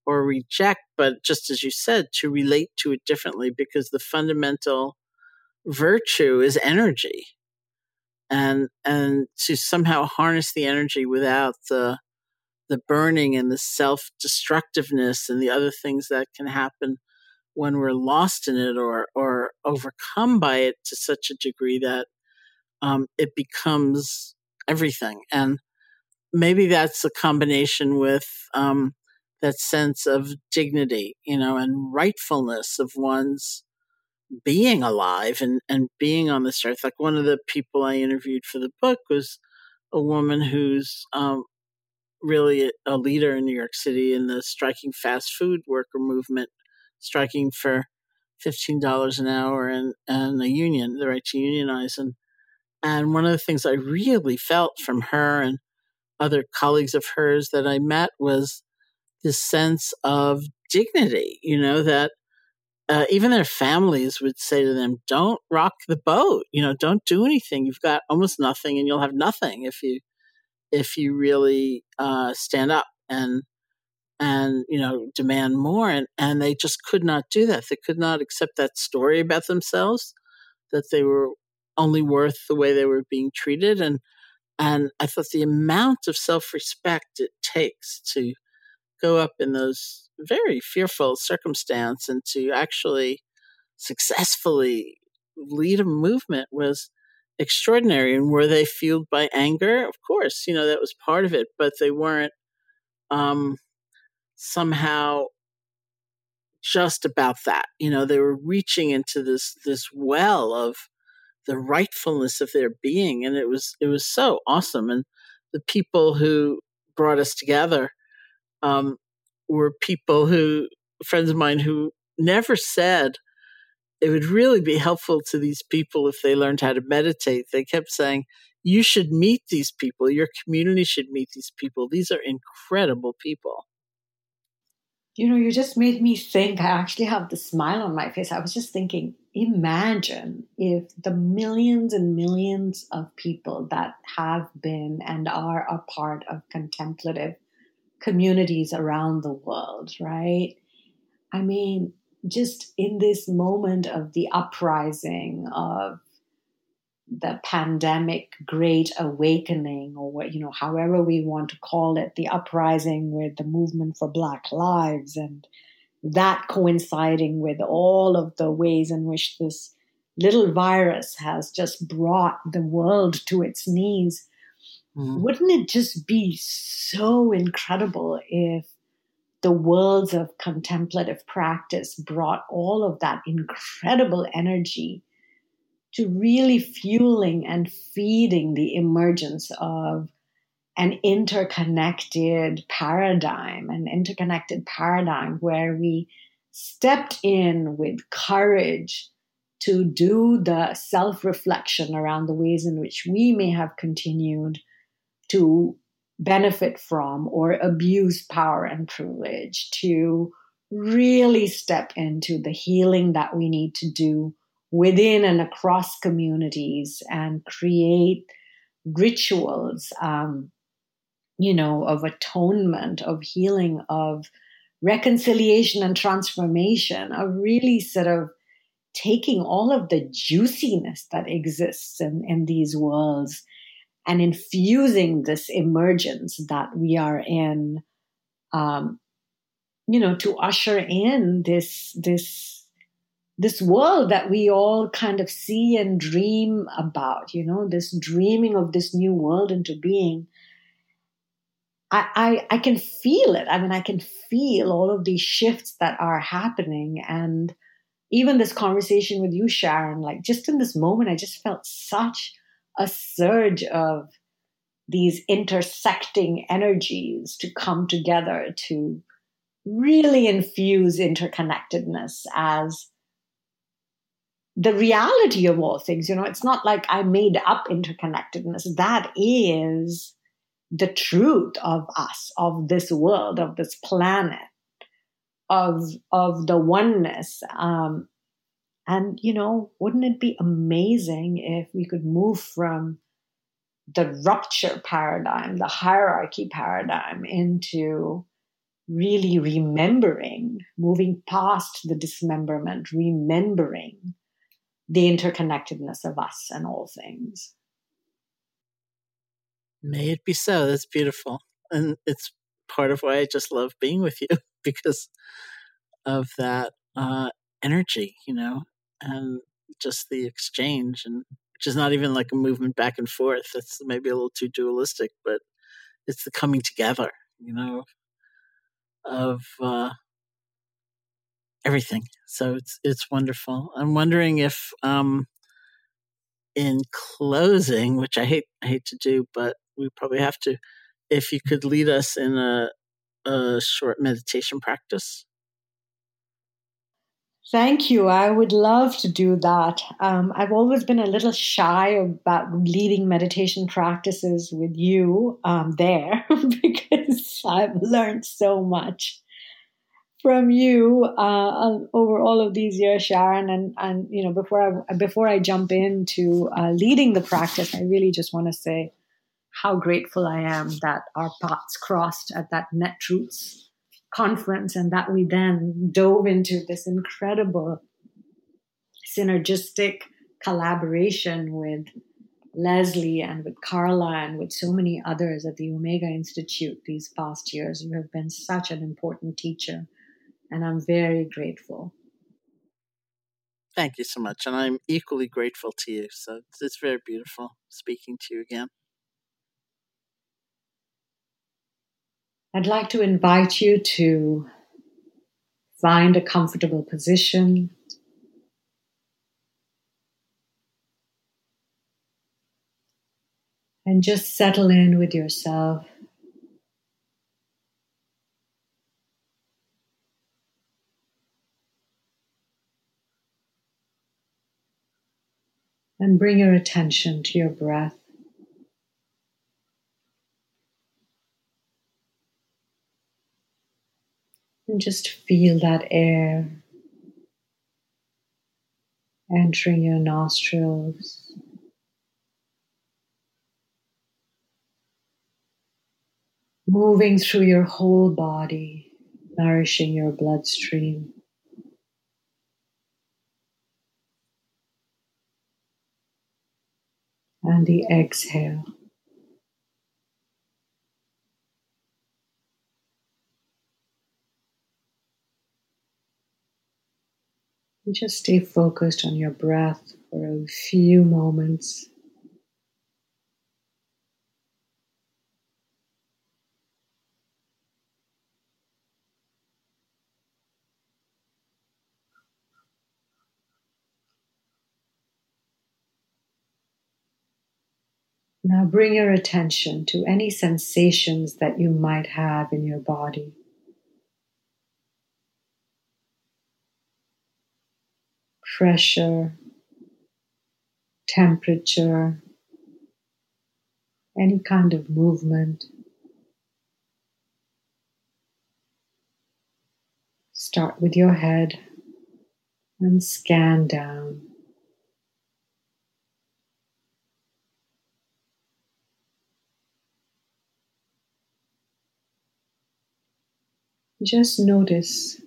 or reject, but just as you said, to relate to it differently because the fundamental virtue is energy and and to somehow harness the energy without the the burning and the self-destructiveness and the other things that can happen when we're lost in it or or overcome by it to such a degree that um, it becomes everything. And maybe that's a combination with um, that sense of dignity, you know, and rightfulness of one's being alive and, and being on this earth. Like one of the people I interviewed for the book was a woman who's um, really a leader in New York City in the striking fast food worker movement, striking for fifteen dollars an hour and, and a union, the right to unionize. And and one of the things I really felt from her and other colleagues of hers that I met was this sense of dignity, you know, that uh, even their families would say to them, "Don't rock the boat. You know, don't do anything. You've got almost nothing, and you'll have nothing if you if you really uh, stand up and and you know demand more." And and they just could not do that. They could not accept that story about themselves that they were only worth the way they were being treated. And and I thought the amount of self respect it takes to go up in those very fearful circumstance and to actually successfully lead a movement was extraordinary. And were they fueled by anger? Of course, you know, that was part of it, but they weren't um, somehow just about that. You know, they were reaching into this this well of the rightfulness of their being, and it was it was so awesome. And the people who brought us together um, were people who, friends of mine, who never said it would really be helpful to these people if they learned how to meditate. They kept saying, you should meet these people. Your community should meet these people. These are incredible people. You know, you just made me think. I actually have the smile on my face. I was just thinking, imagine if the millions and millions of people that have been and are a part of contemplative communities around the world, right? I mean, just in this moment of the uprising of the pandemic great awakening or what you know however we want to call it the uprising with the movement for black lives and that coinciding with all of the ways in which this little virus has just brought the world to its knees Mm-hmm. Wouldn't it just be so incredible if the worlds of contemplative practice brought all of that incredible energy to really fueling and feeding the emergence of an interconnected paradigm, an interconnected paradigm where we stepped in with courage to do the self reflection around the ways in which we may have continued to benefit from or abuse power and privilege, to really step into the healing that we need to do within and across communities and create rituals, um, you know, of atonement, of healing, of reconciliation and transformation, of really sort of taking all of the juiciness that exists in, in these worlds and infusing this emergence that we are in, um, you know, to usher in this this this world that we all kind of see and dream about, you know, this dreaming of this new world into being. I, I, I can feel it. I mean, I can feel all of these shifts that are happening. And even this conversation with you, Sharon, like just in this moment, I just felt such a surge of these intersecting energies to come together to really infuse interconnectedness as the reality of all things. You know, it's not like I made up interconnectedness. That is the truth of us, of this world, of this planet, of of the oneness. Um, and, you know, wouldn't it be amazing if we could move from the rupture paradigm, the hierarchy paradigm, into really remembering, moving past the dismemberment, remembering the interconnectedness of us and all things. May it be so. That's beautiful. And it's part of why I just love being with you because of that uh, energy, you know, and just the exchange and which is not even like a movement back and forth. That's maybe a little too dualistic, but it's the coming together, you know, of uh, everything. So it's it's wonderful. I'm wondering if, um, in closing, which I hate I hate to do, but we probably have to, if you could lead us in a a short meditation practice. Thank you. I would love to do that. Um, I've always been a little shy about leading meditation practices with you um, there because I've learned so much from you uh, over all of these years, Sharon. And and you know, before I before I jump into uh, leading the practice, I really just want to say how grateful I am that our paths crossed at that Netroots conference and that we then dove into this incredible synergistic collaboration with Leslie and with Carla and with so many others at the Omega Institute these past years. You have been such an important teacher, and I'm very grateful. Thank you so much. And I'm equally grateful to you. So it's, very beautiful speaking to you again. I'd like to invite you to find a comfortable position. And just settle in with yourself. And bring your attention to your breath. And just feel that air entering your nostrils. Moving through your whole body, nourishing your bloodstream. And the exhale. And just stay focused on your breath for a few moments. Now bring your attention to any sensations that you might have in your body. pressure, temperature, any kind of movement. Start with your head and scan down. Just notice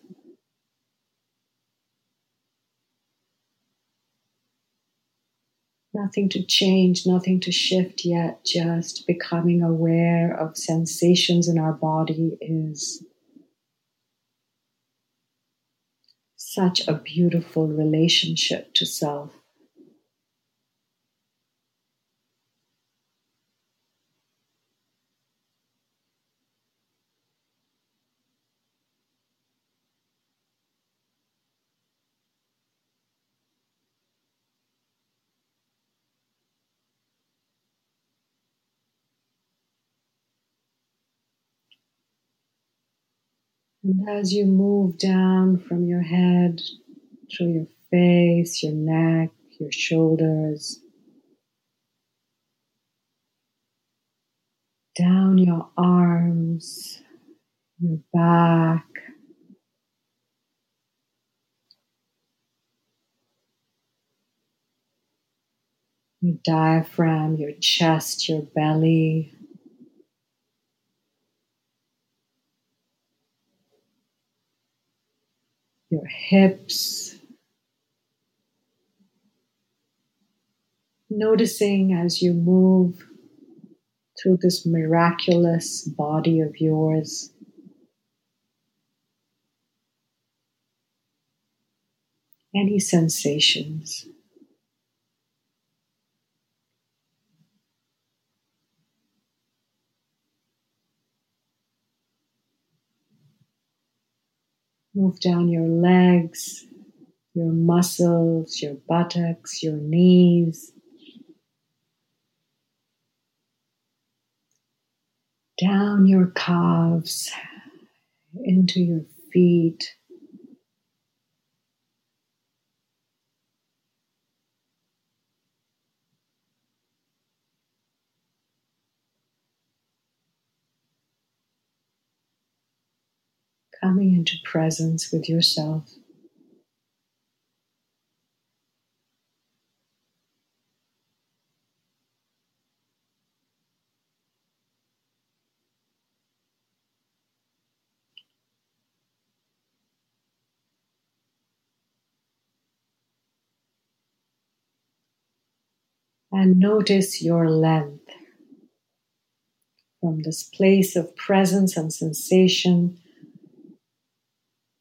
Nothing to change, nothing to shift yet, just becoming aware of sensations in our body is such a beautiful relationship to self. And as you move down from your head through your face, your neck, your shoulders, down your arms, your back, your diaphragm, your chest, your belly, your hips. Noticing as you move through this miraculous body of yours. Any sensations. Move down your legs, your muscles, your buttocks, your knees. Down your calves, into your feet. Coming into presence with yourself. and notice your length from this place of presence and sensation.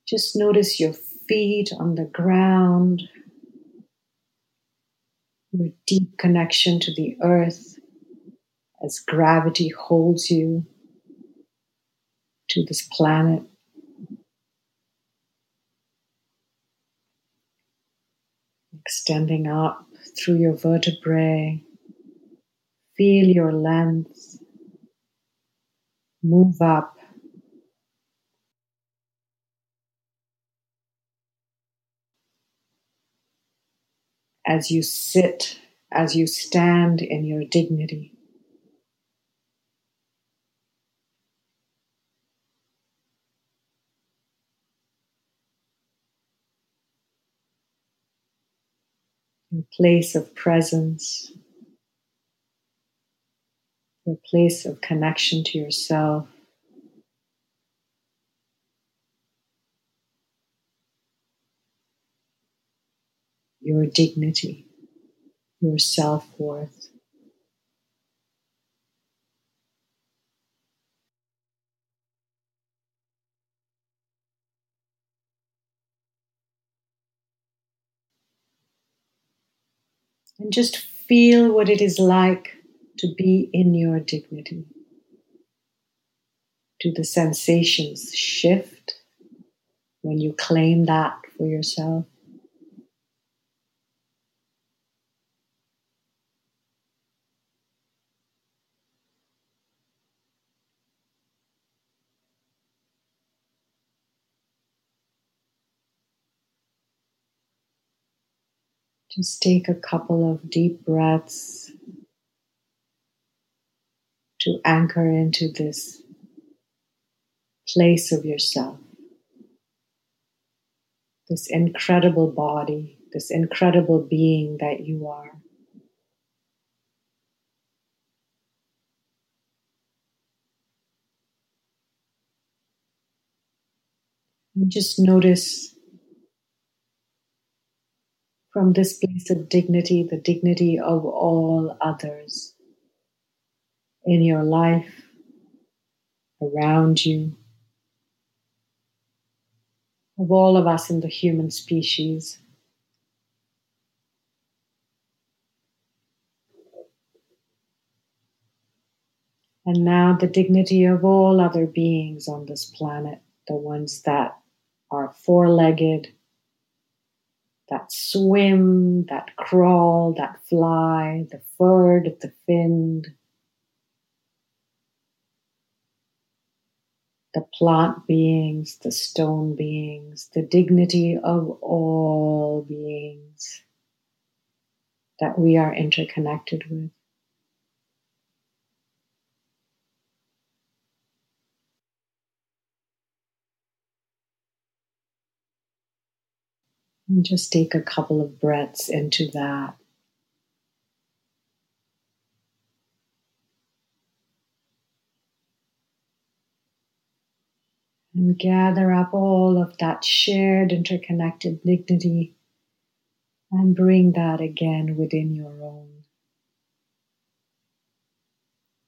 Just notice your feet on the ground, your deep connection to the earth as gravity holds you to this planet. Extending up through your vertebrae. Feel your length. Move up. As you sit, as you stand in your dignity. your place of presence, your place of connection to yourself. Your dignity, your self worth. and just feel what it is like to be in your dignity. Do the sensations shift when you claim that for yourself? Just take a couple of deep breaths to anchor into this place of yourself, this incredible body, this incredible being that you are. And just notice from this place of dignity, the dignity of all others in your life, around you, of all of us in the human species. And now the dignity of all other beings on this planet, the ones that are four legged, that swim, that crawl, that fly, the furred, the finned, the plant beings, the stone beings, the dignity of all beings that we are interconnected with. And just take a couple of breaths into that. And gather up all of that shared interconnected dignity and bring that again within your own.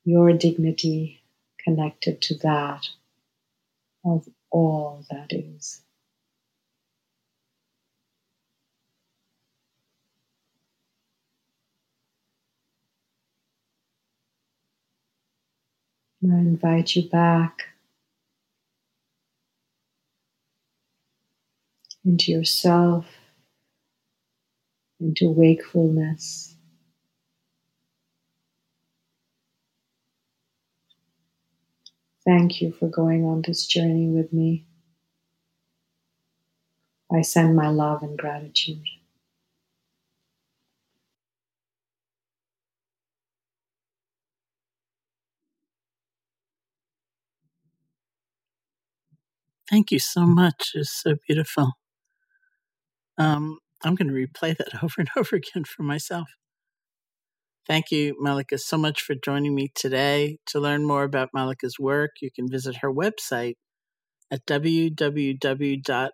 Your dignity connected to that of all that is. I invite you back into yourself, into wakefulness. Thank you for going on this journey with me. I send my love and gratitude. Thank you so much. It's so beautiful. Um, I'm going to replay that over and over again for myself. Thank you, Mallika, so much for joining me today. To learn more about Mallika's work, you can visit her website at www.mallika.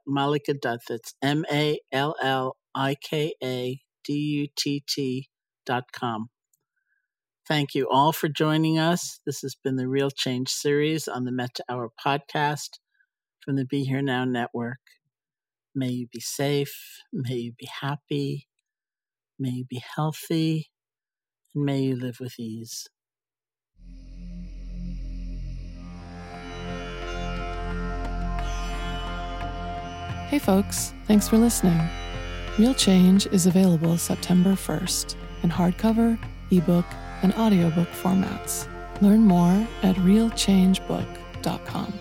That's M A L L I K A D U T T dot com. Thank you all for joining us. This has been the Real Change series on the Metta Hour podcast from the Be Here Now Network. May you be safe. May you be happy. May you be healthy. And may you live with ease. Hey, folks, thanks for listening. Real Change is available September 1st in hardcover, ebook, and audiobook formats. Learn more at realchangebook.com.